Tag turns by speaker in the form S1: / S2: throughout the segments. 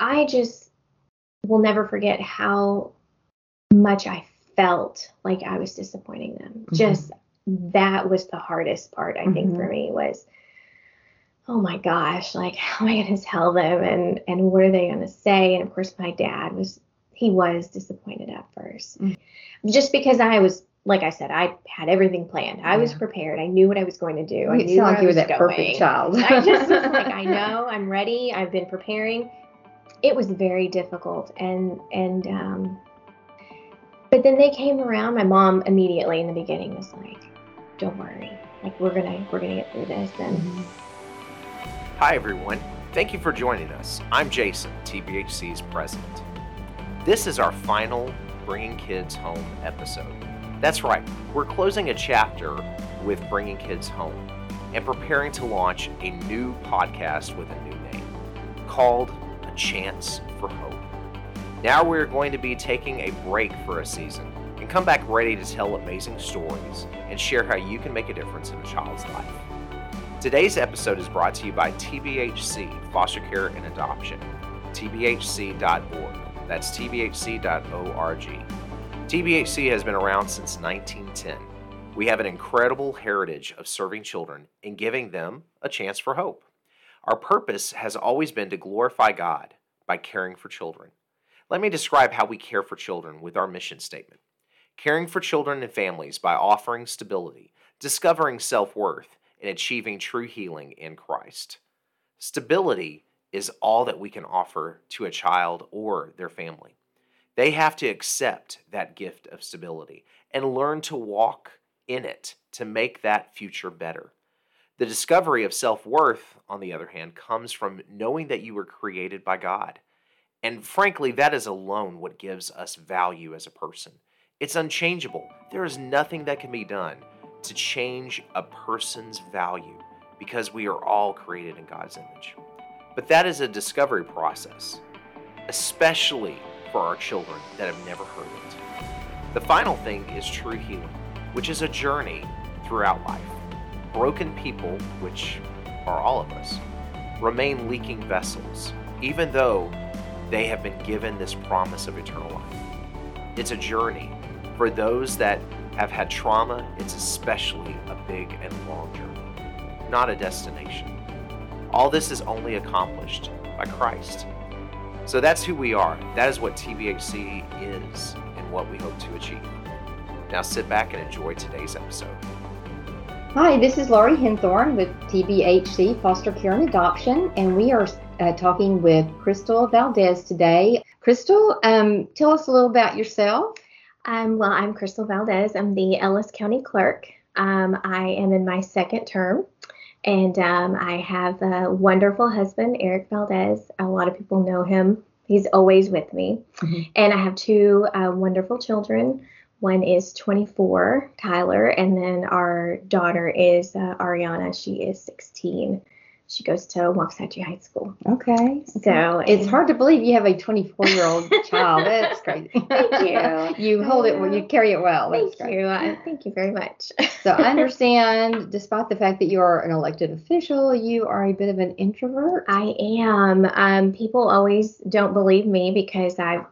S1: I just will never forget how much I felt like I was disappointing them. Mm-hmm. Just that was the hardest part, I think, mm-hmm. for me was, oh my gosh, like how am I going to tell them and and what are they going to say? And of course, my dad was he was disappointed at 1st mm-hmm. just because I was like I said, I had everything planned. I yeah. was prepared. I knew what I was going to do. You
S2: I
S1: knew
S2: sound like you were that going. perfect child.
S1: I just was like, I know, I'm ready. I've been preparing. It was very difficult, and and um, but then they came around. My mom immediately in the beginning was like, "Don't worry, like we're gonna we're gonna get through this." And mm-hmm.
S3: hi everyone, thank you for joining us. I'm Jason, TBHC's president. This is our final Bringing Kids Home episode. That's right, we're closing a chapter with Bringing Kids Home and preparing to launch a new podcast with a new name called Chance for Hope. Now we're going to be taking a break for a season and come back ready to tell amazing stories and share how you can make a difference in a child's life. Today's episode is brought to you by TBHC Foster Care and Adoption, tbhc.org. That's tbhc.org. TBHC has been around since 1910. We have an incredible heritage of serving children and giving them a chance for hope. Our purpose has always been to glorify God by caring for children. Let me describe how we care for children with our mission statement caring for children and families by offering stability, discovering self worth, and achieving true healing in Christ. Stability is all that we can offer to a child or their family. They have to accept that gift of stability and learn to walk in it to make that future better. The discovery of self worth, on the other hand, comes from knowing that you were created by God. And frankly, that is alone what gives us value as a person. It's unchangeable. There is nothing that can be done to change a person's value because we are all created in God's image. But that is a discovery process, especially for our children that have never heard it. The final thing is true healing, which is a journey throughout life. Broken people, which are all of us, remain leaking vessels, even though they have been given this promise of eternal life. It's a journey. For those that have had trauma, it's especially a big and long journey, not a destination. All this is only accomplished by Christ. So that's who we are. That is what TBHC is and what we hope to achieve. Now sit back and enjoy today's episode.
S2: Hi, this is Laurie Henthorn with TBHC Foster Care and Adoption, and we are uh, talking with Krystal Valdez today. Krystal, um, tell us a little about yourself.
S1: Um, well, I'm Krystal Valdez. I'm the Ellis County Clerk. Um, I am in my second term. And um, I have a wonderful husband, Eric Valdez. A lot of people know him. He's always with me. Mm-hmm. And I have two uh, wonderful children. One is 24, Tyler, and then our daughter is uh, Ariana. She is 16 she goes to Waxahachie High School.
S2: Okay. So
S1: it's
S2: hard to believe you have a 24 year old child. That's crazy.
S1: Thank you.
S2: you hold it well. You carry it well.
S1: That's thank great. you. Uh, thank you very much.
S2: so I understand, despite the fact that you are an elected official, you are a bit of an introvert.
S1: I am. Um, people always don't believe me because I've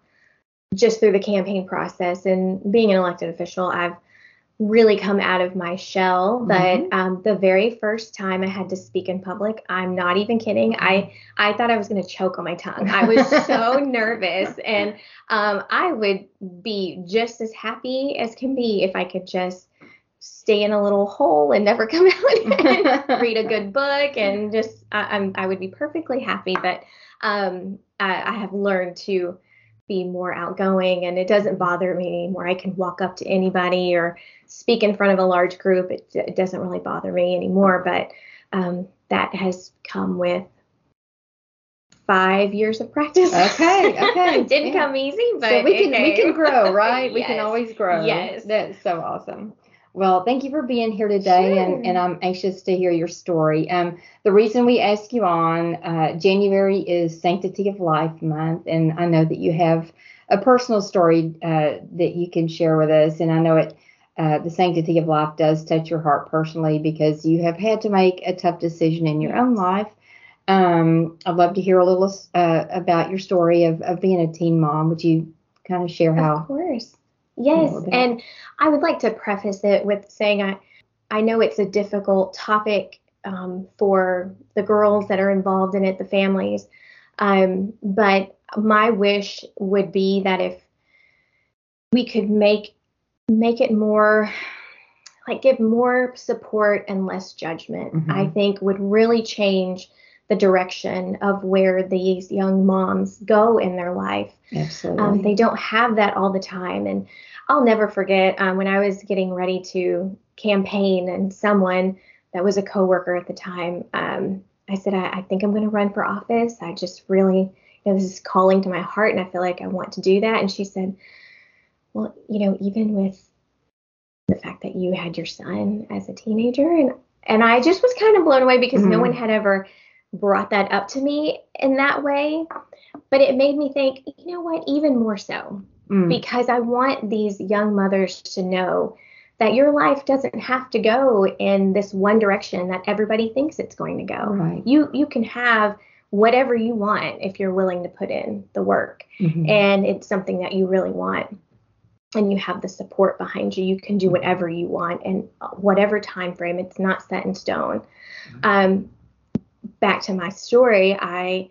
S1: just through the campaign process and being an elected official, I've really come out of my shell. But mm-hmm. um, the very first time i had to speak in public i'm not even kidding. I i thought i was going to choke on my tongue. I was so nervous. And um, i would be just as happy as can be if i could just stay in a little hole and never come out and read a good book and just I, am I would be perfectly happy. But um, I, I have learned to be more outgoing and it doesn't bother me anymore. I can walk up to anybody or speak in front of a large group. It, it doesn't really bother me anymore, but um, that has come with five years of practice.
S2: Okay, okay.
S1: Didn't yeah. come easy, but
S2: so we can we can grow, right? We can always grow.
S1: Yes,
S2: that's so awesome. Well, thank you for being here today, sure. and, and I'm anxious to hear your story. Um, the reason we ask you on uh, January is Sanctity of Life Month, and I know that you have a personal story uh, that you can share with us, and I know it. Uh, the sanctity of life does touch your heart personally because you have had to make a tough decision in your own life. Um, I'd love to hear a little uh, about your story of, of being a teen mom. Would you kind of share how?
S1: Of course. Yes, and I would like to preface it with saying I I know it's a difficult topic um, for the girls that are involved in it, the families, um, but my wish would be that if we could make make it more like give more support and less judgment, mm-hmm. I think would really change the direction of where these young moms go in their life.
S2: Absolutely. Um,
S1: they don't have that all the time. And I'll never forget um, when I was getting ready to campaign, and someone that was a coworker at the time, um, I said, I, I think I'm going to run for office. I just really, you know, this is calling to my heart, and I feel like I want to do that. And she said, Well, you know, even with the fact that you had your son as a teenager, and and I just was kind of blown away because mm-hmm. no one had ever brought that up to me in that way. But it made me think, you know what, even more so, mm. because I want these young mothers to know that your life doesn't have to go in this one direction that everybody thinks it's going to go.
S2: Right.
S1: You you can have whatever you want if you're willing to put in the work mm-hmm. and it's something that you really want and you have the support behind you you can do whatever you want and whatever time frame it's not set in stone mm-hmm. um, back to my story, I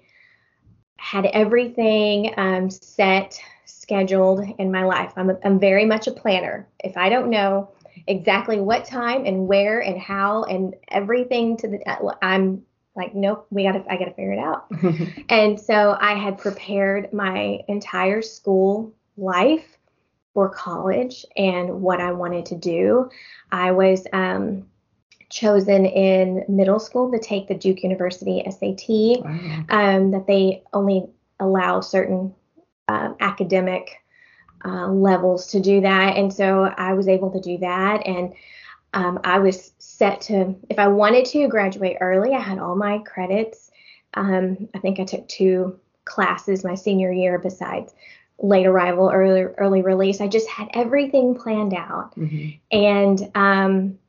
S1: had everything um, set, scheduled in my life. I'm, a, I'm very much a planner. If I don't know exactly what time and where and how and everything to the, I'm like, nope, we gotta, I gotta figure it out. and so I had prepared my entire school life for college and what I wanted to do. I was, um, chosen in middle school to take the Duke University SAT, wow. um, that they only allow certain uh, academic uh, levels to do that. And so I was able to do that. And um, I was set to, if I wanted to graduate early, I had all my credits. Um, I think I took two classes my senior year besides late arrival, early early release. I just had everything planned out. Mm-hmm. And um,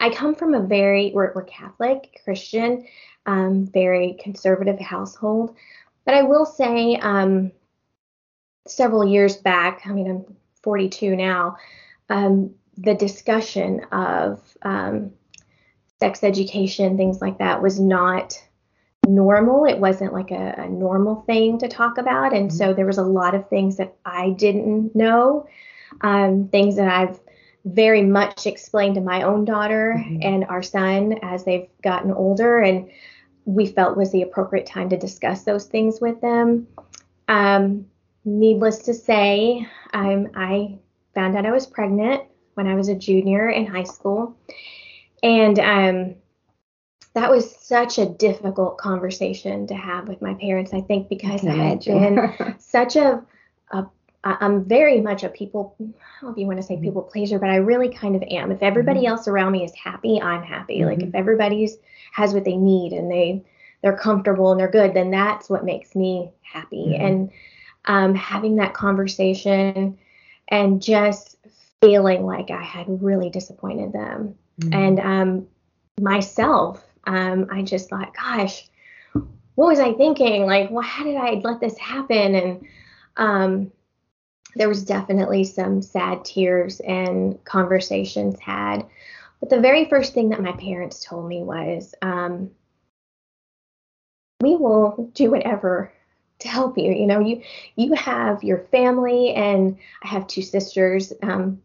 S1: I come from a very, we're, we're Catholic, Christian, um, very conservative household. But I will say, um, several years back, I mean, I'm 42 now, um, the discussion of um, sex education, things like that, was not normal. It wasn't like a, a normal thing to talk about. And mm-hmm. so there was a lot of things that I didn't know, um, things that I've very much explained to my own daughter mm-hmm. and our son as they've gotten older and we felt was the appropriate time to discuss those things with them. Um, needless to say um, i found out i was pregnant when i was a junior in high school. And um, that was such a difficult conversation to have with my parents i think because I, I had been such a, a I'm very much a people, I don't know if you want to say mm-hmm. people pleaser, but I really kind of am. If everybody mm-hmm. else around me is happy, I'm happy. Mm-hmm. Like if everybody's has what they need and they they're comfortable and they're good, then that's what makes me happy. Mm-hmm. And um, having that conversation and just feeling like I had really disappointed them mm-hmm. and um, myself, um, I just thought, gosh, what was I thinking? Like, well, how did I let this happen? And um, there was definitely some sad tears and conversations had. But the very first thing that my parents told me was, um, "We will do whatever to help you. You know, you you have your family, and I have two sisters. Um,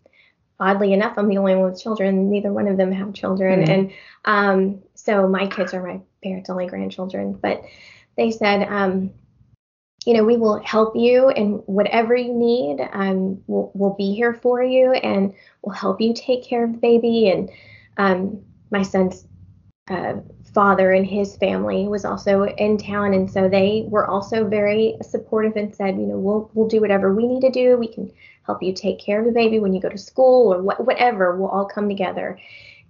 S1: oddly enough, I'm the only one with children. Neither one of them have children, mm-hmm. and um, so my kids are my parents' only grandchildren. But they said, um, you know, we will help you in whatever you need. Um, we'll, we'll be here for you and we'll help you take care of the baby. And um, my son's uh, father and his family was also in town, and so they were also very supportive and said, you know, we'll we'll do whatever we need to do. We can help you take care of the baby when you go to school or wh- whatever. We'll all come together,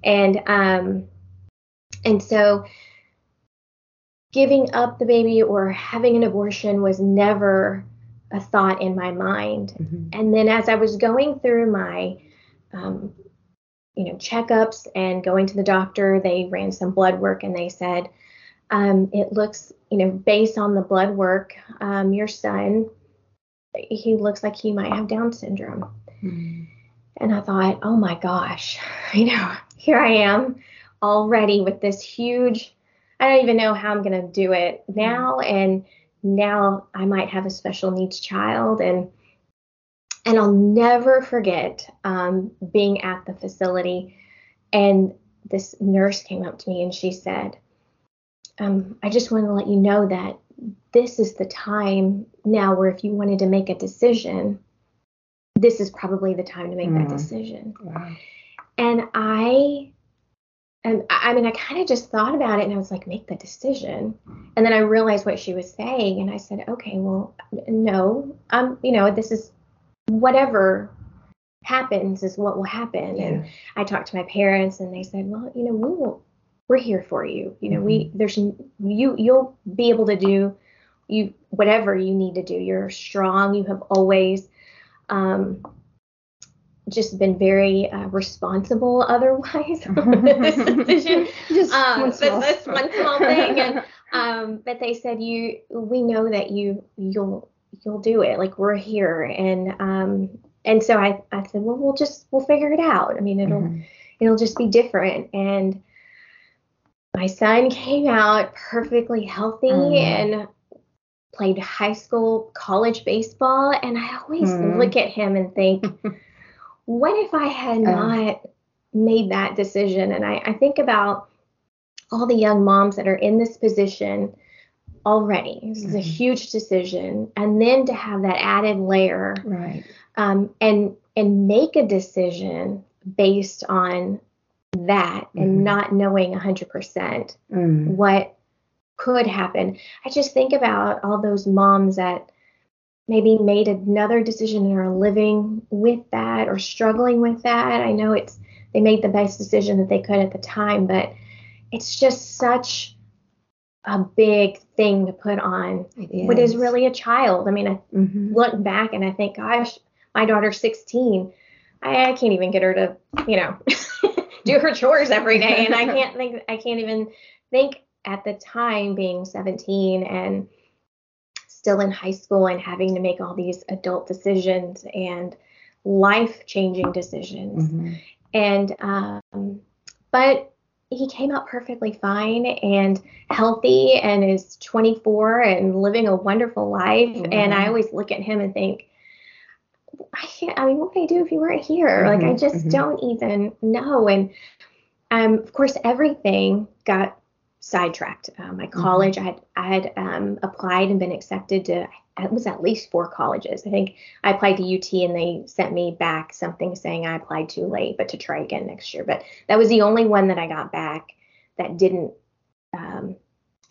S1: and um, and so giving up the baby or having an abortion was never a thought in my mind. Mm-hmm. And then as I was going through my, um, you know, checkups and going to the doctor, they ran some blood work and they said, um, it looks, you know, based on the blood work, um, your son, he looks like he might have Down syndrome. Mm. And I thought, oh my gosh, you know, here I am already with this huge, I don't even know how I'm going to do it now. And now I might have a special needs child. And and I'll never forget um, being at the facility, and this nurse came up to me and she said, um, I just want to let you know that this is the time now where if you wanted to make a decision, this is probably the time to make mm. that decision. Wow. And I and I mean, I kind of just thought about it and I was like, make the decision. And then I realized what she was saying. And I said, okay, well, no, um, you know, this is whatever happens is what will happen. Yeah. And I talked to my parents and they said, well, you know, we will, we're here for you. You know, mm-hmm. we, there's, you, you'll be able to do you, whatever you need to do. You're strong. You have always, um, just been very uh, responsible otherwise this decision. just um, one small but one small thing. And, um, but they said you, we know that you, you'll, you'll do it. Like we're here. And, um, and so I, I said, well, we'll just, we'll figure it out. I mean, it'll, mm-hmm. it'll just be different. And my son came out perfectly healthy mm-hmm. and played high school, college baseball. And I always mm-hmm. look at him and think, what if I had oh. not made that decision? And I, I think about all the young moms that are in this position already. This is a mm-hmm. huge decision, and then to have that added layer,
S2: right?
S1: Um, and and make a decision based on that mm-hmm. and not knowing 100% mm. what could happen. I just think about all those moms that maybe made another decision and are living with that or struggling with that. I know it's they made the best decision that they could at the time, but it's just such a big thing to put on what is really a child. I mean, I mm-hmm. look back and I think, gosh, my daughter's 16. I, I can't even get her to, you know, do her chores every day, and I can't think, I can't even think at the time being 17 and still in high school and having to make all these adult decisions and life changing decisions. Mm-hmm. And, um, but he came out perfectly fine and healthy and is 24 and living a wonderful life. Mm-hmm. And I always look at him and think, I can't, I mean, what would I do if you weren't here? Mm-hmm. Like, I mm-hmm. just mm-hmm. don't even know. And, um, of course, everything got sidetracked. Um, my mm-hmm. college, mm-hmm. I had I had um, applied and been accepted to it was at least four colleges. I think I applied to UT and they sent me back something saying I applied too late, but to try again next year. But that was the only one that I got back that didn't um,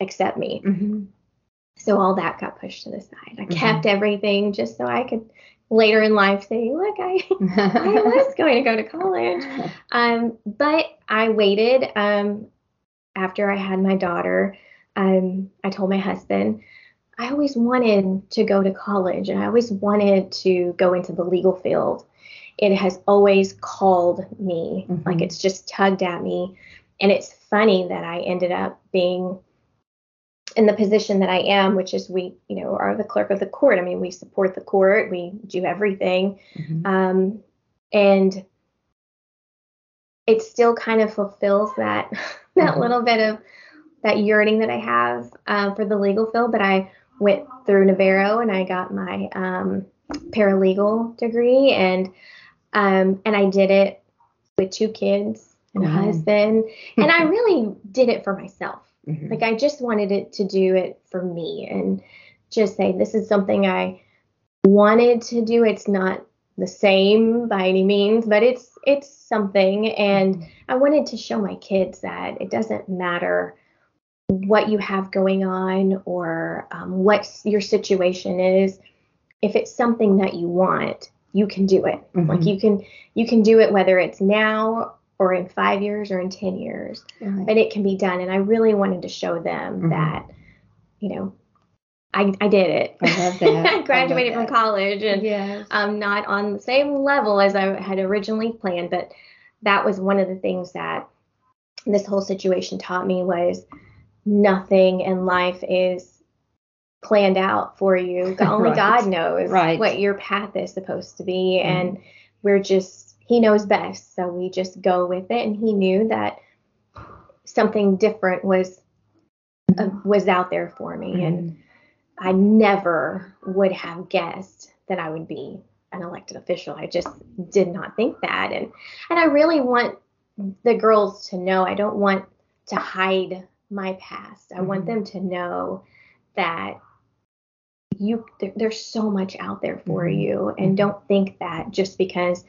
S1: accept me. Mm-hmm. So all that got pushed to the side. I mm-hmm. kept everything just so I could later in life say, look, I, I was going to go to college. Um, but I waited. Um, after I had my daughter, um, I told my husband, I always wanted to go to college and I always wanted to go into the legal field. It has always called me, mm-hmm. like it's just tugged at me. And it's funny that I ended up being in the position that I am, which is we, you know, are the clerk of the court. I mean, we support the court, we do everything. Mm-hmm. Um, and it still kind of fulfills that that mm-hmm. little bit of that yearning that I have uh, for the legal field. But I went through Navarro and I got my um, paralegal degree, and um, and I did it with two kids and mm-hmm. a husband, and I really did it for myself. Mm-hmm. Like I just wanted it to do it for me and just say this is something I wanted to do. It's not the same by any means, but it's it's something and mm-hmm. I wanted to show my kids that it doesn't matter what you have going on or um, what your situation is. If it's something that you want, you can do it. Mm-hmm. Like you can you can do it whether it's now or in five years or in ten years, right. but it can be done. And I really wanted to show them mm-hmm. that, you know, I, I did it.
S2: I love that. I
S1: graduated from college and yes. I'm not on the same level as I had originally planned, but that was one of the things that this whole situation taught me was nothing in life is planned out for you. Only
S2: Right.
S1: God knows
S2: Right.
S1: what your path is supposed to be.
S2: Mhm.
S1: And we're just, He knows best. So we just go with it. And He knew that something different was uh, was out there for me. And
S2: Mhm.
S1: I never would have guessed that I would be an elected official. I just did not think that. And and I really want the girls to know I don't want to hide my past. I want
S2: Mhm.
S1: them to know that you there, there's so much out there for
S2: Mhm.
S1: you and
S2: Mhm.
S1: don't think that just because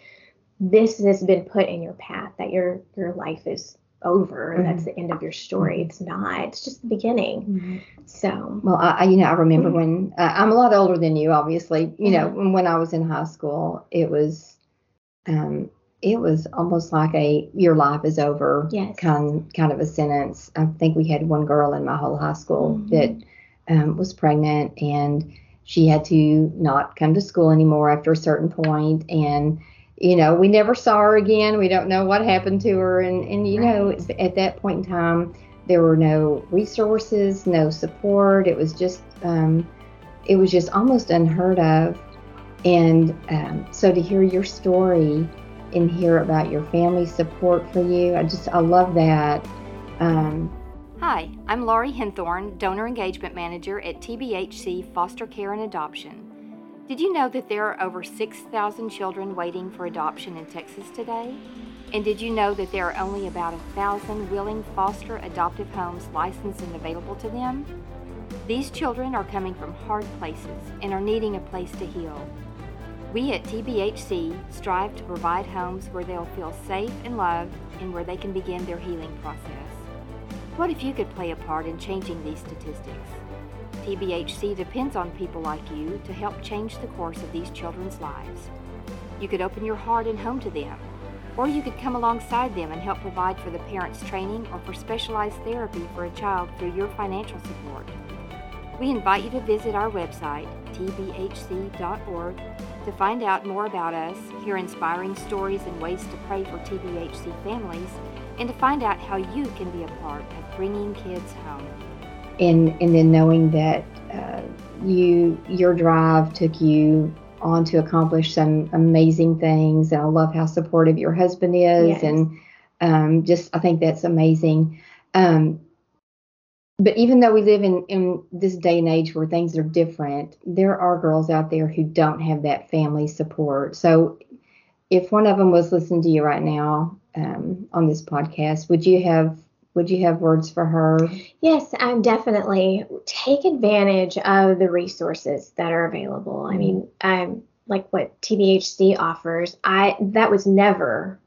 S1: this has been put in your path that your your life is over and that's
S2: Mhm.
S1: the end of your story. It's not. It's just the beginning.
S2: Mhm.
S1: So
S2: Well, I, you know, I remember
S1: Mm-hmm.
S2: when uh, I'm a lot older than you, obviously. You know,
S1: Mhm.
S2: when, I was in high school, it was, um, it was almost like a your life is over
S1: Yes.
S2: kind kind of a sentence. I think we had one girl in my whole high school
S1: Mhm.
S2: that um, was pregnant and she had to not come to school anymore after a certain point and you know we never saw her again. We don't know what happened to her. And and you know at that point in time there were no resources no support. It was just um, it was just almost unheard of. And um, so to hear your story and hear about your family support for you i just i love that. Um,
S4: Hi, I'm Laurie Henthorn, Donor Engagement Manager at TBHC Foster Care and Adoption. Did you know that there are over 6,000 children waiting for adoption in Texas today? And did you know that there are only about a thousand willing foster adoptive homes licensed and available to them? These children are coming from hard places and are needing a place to heal. We at TBHC strive to provide homes where they'll feel safe and loved and where they can begin their healing process. What if you could play a part in changing these statistics? TBHC depends on people like you to help change the course of these children's lives. You could open your heart and home to them, or you could come alongside them and help provide for the parents' training or for specialized therapy for a child through your financial support. We invite you to visit our website, tbhc.org, to find out more about us, hear inspiring stories and ways to pray for TBHC families, and to find out how you can be a part of bringing kids home.
S2: And and then knowing that uh, you your drive took you on to accomplish some amazing things and i love how supportive your husband is
S1: Yes.
S2: and um, just i think that's amazing um, but even though we live in in this day and age where things are different there are girls out there who don't have that family support so if one of them was listening to you right now um, on this podcast would you have would you have words for her
S1: Yes, I'm definitely take advantage of the resources that are available. I mean, um, like what TBHC offers. I that was never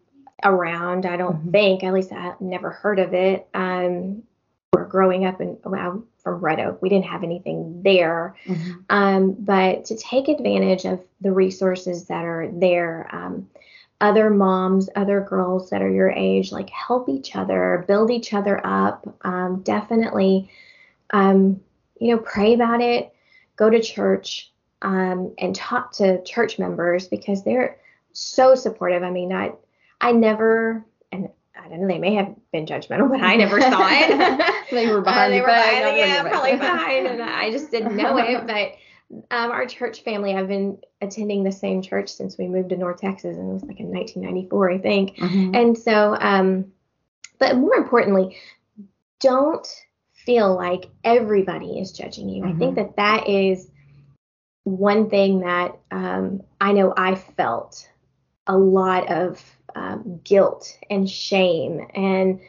S1: around. I don't
S2: Mhm.
S1: think. At least I never heard of it. Um, or growing up in well, from Red Oak, we didn't have anything there. Um, but to take advantage of the resources that are there, um, other moms, other girls that are your age, like help each other, build each other up. Um, definitely, um, you know, pray about it, go to church, um, and talk to church members because they're so supportive. I mean, I, I never, and I don't know, they may have been judgmental, but I never saw it.
S2: They were behind
S1: Uh, they were behind, yeah, probably behind, and I just didn't know it. But um, our church family, I've been attending the same church since we moved to North Texas, and it was like in 1994, I think.
S2: Mhm.
S1: And so, um, but more importantly, don't feel like everybody is judging you. I think that that is one thing that um, I know I felt a lot of um, guilt and shame and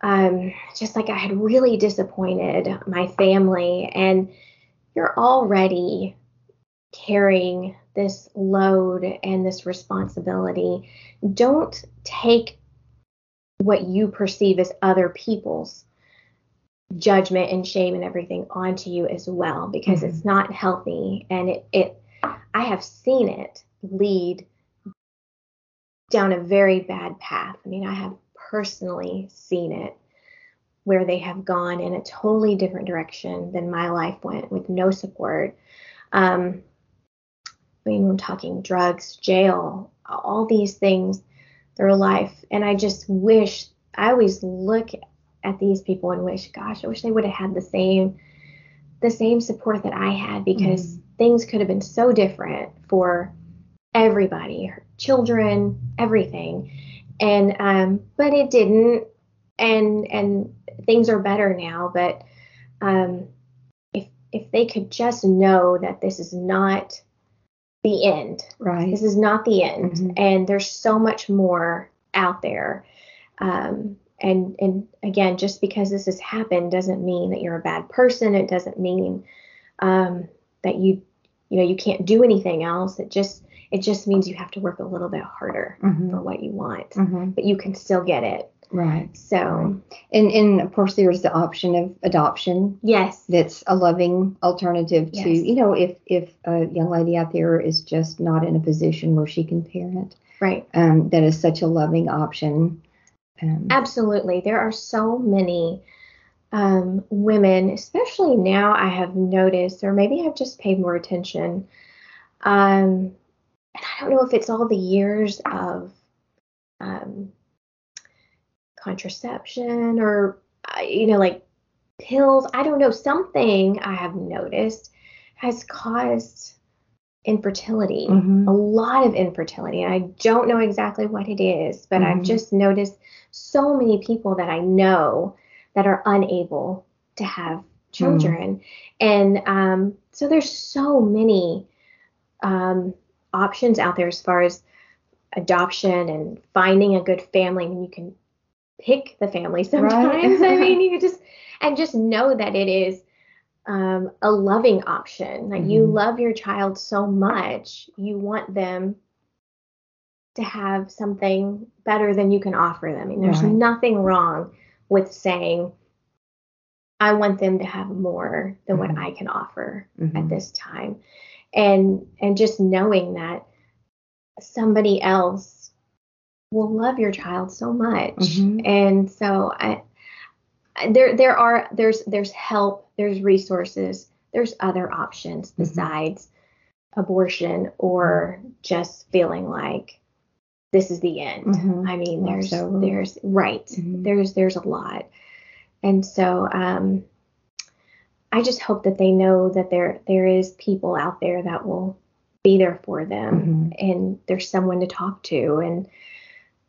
S1: um, just like I had really disappointed my family and you're already carrying this load and this responsibility. Don't take what you perceive as other people's judgment and shame and everything onto you as well because it's mm-hmm. not healthy and it, it I have seen it lead down a very bad path. I mean, I have personally seen it where they have gone in a totally different direction than my life went with no support. Um, I mean, we're talking drugs, jail, all these things, their life. And I just wish, I always look at these people and wish, gosh, I wish they would have had the same the same support that I had because mm. things could have been so different for everybody, children, everything. And um, but it didn't, and and things are better now. But um, if if they could just know that this is not the end,
S2: right?
S1: This is not the end, mm-hmm. and there's so much more out there. Um, and and again, just because this has happened doesn't mean that you're a bad person. It doesn't mean um, that you you know you can't do anything else. It just it just means you have to work a little bit harder mm-hmm. for what you want, mm-hmm. but you can still get it.
S2: Right.
S1: So,
S2: and and of course there's the option of adoption.
S1: Yes.
S2: That's a loving alternative to yes. you know if if a young lady out there is just not in a position where she can parent.
S1: Right.
S2: Um, that is such a loving option.
S1: Um, Absolutely. There are so many um, women, especially now, I have noticed, or maybe I've just paid more attention. Um, and I don't know if it's all the years of um, contraception or, uh, you know, like pills. I don't know. Something I have noticed has caused infertility, mm-hmm. a lot of infertility. And I don't know exactly what it is, but mm-hmm. I've just noticed so many people that I know that are unable to have children. Mm-hmm. And um, so there's so many um, options out there as far as adoption and finding a good family. I mean, you can pick the family sometimes. Right. I mean, you just and just know that it is um, a loving option. Like mm-hmm. you love your child so much, you want them to have something better than you can offer them. I mean, there's right. nothing wrong with saying, I want them to have more than mm-hmm. what I can offer mm-hmm. at this time. And and just knowing that somebody else will love your child so much. Mm-hmm. And so I there there are there's there's help, there's resources, there's other options mm-hmm. besides abortion or just feeling like this is the end. Mm-hmm. I mean, there's Absolutely. there's right. Mm-hmm. There's there's a lot. And so um I just hope that they know that there there is people out there that will be there for them mm-hmm. and there's someone to talk to and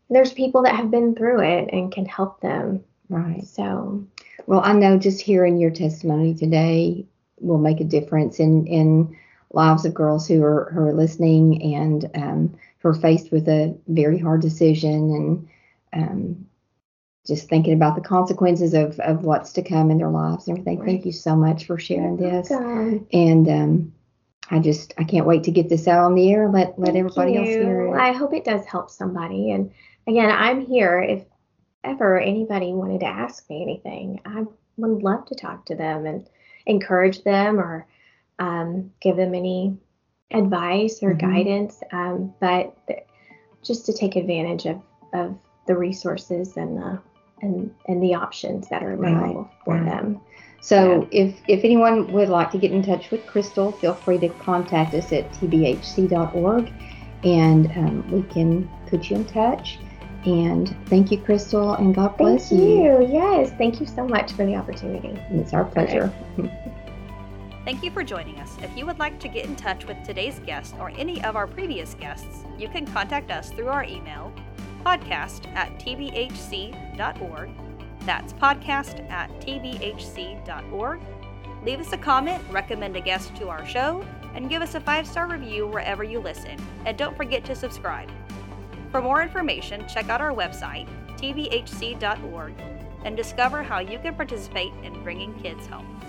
S1: there's people that have been through it and can help them
S2: Right.
S1: So,
S2: well, I know just hearing your testimony today will make a difference in in lives of girls who are who are listening and um, who are faced with a very hard decision and um, just thinking about the consequences of of what's to come in their lives and everything. Right. Thank you so much for sharing this. And um, I just I can't wait to get this out on the air. Let let Thank everybody you. else hear it.
S1: I hope it does help somebody. And again, I'm here if ever anybody wanted to ask me anything, I would love to talk to them and encourage them or um, give them any advice or mm-hmm. guidance. Um, but th- just to take advantage of, of the resources and the and and the options that are available right. for right. them.
S2: So yeah. if if anyone would like to get in touch with Krystal, feel free to contact us at tbhc.org, and um, we can put you in touch. And thank you, Krystal, and God bless
S1: thank you. you. Yes, thank you so much for the opportunity.
S2: It's our pleasure.
S4: Thank you for joining us. If you would like to get in touch with today's guest or any of our previous guests, you can contact us through our email, podcast at tbhc.org. That's podcast at tbhc.org. Leave us a comment, recommend a guest to our show, and give us a five star review wherever you listen. And don't forget to subscribe. For more information, check out our website, tbhc.org, and discover how you can participate in bringing kids home.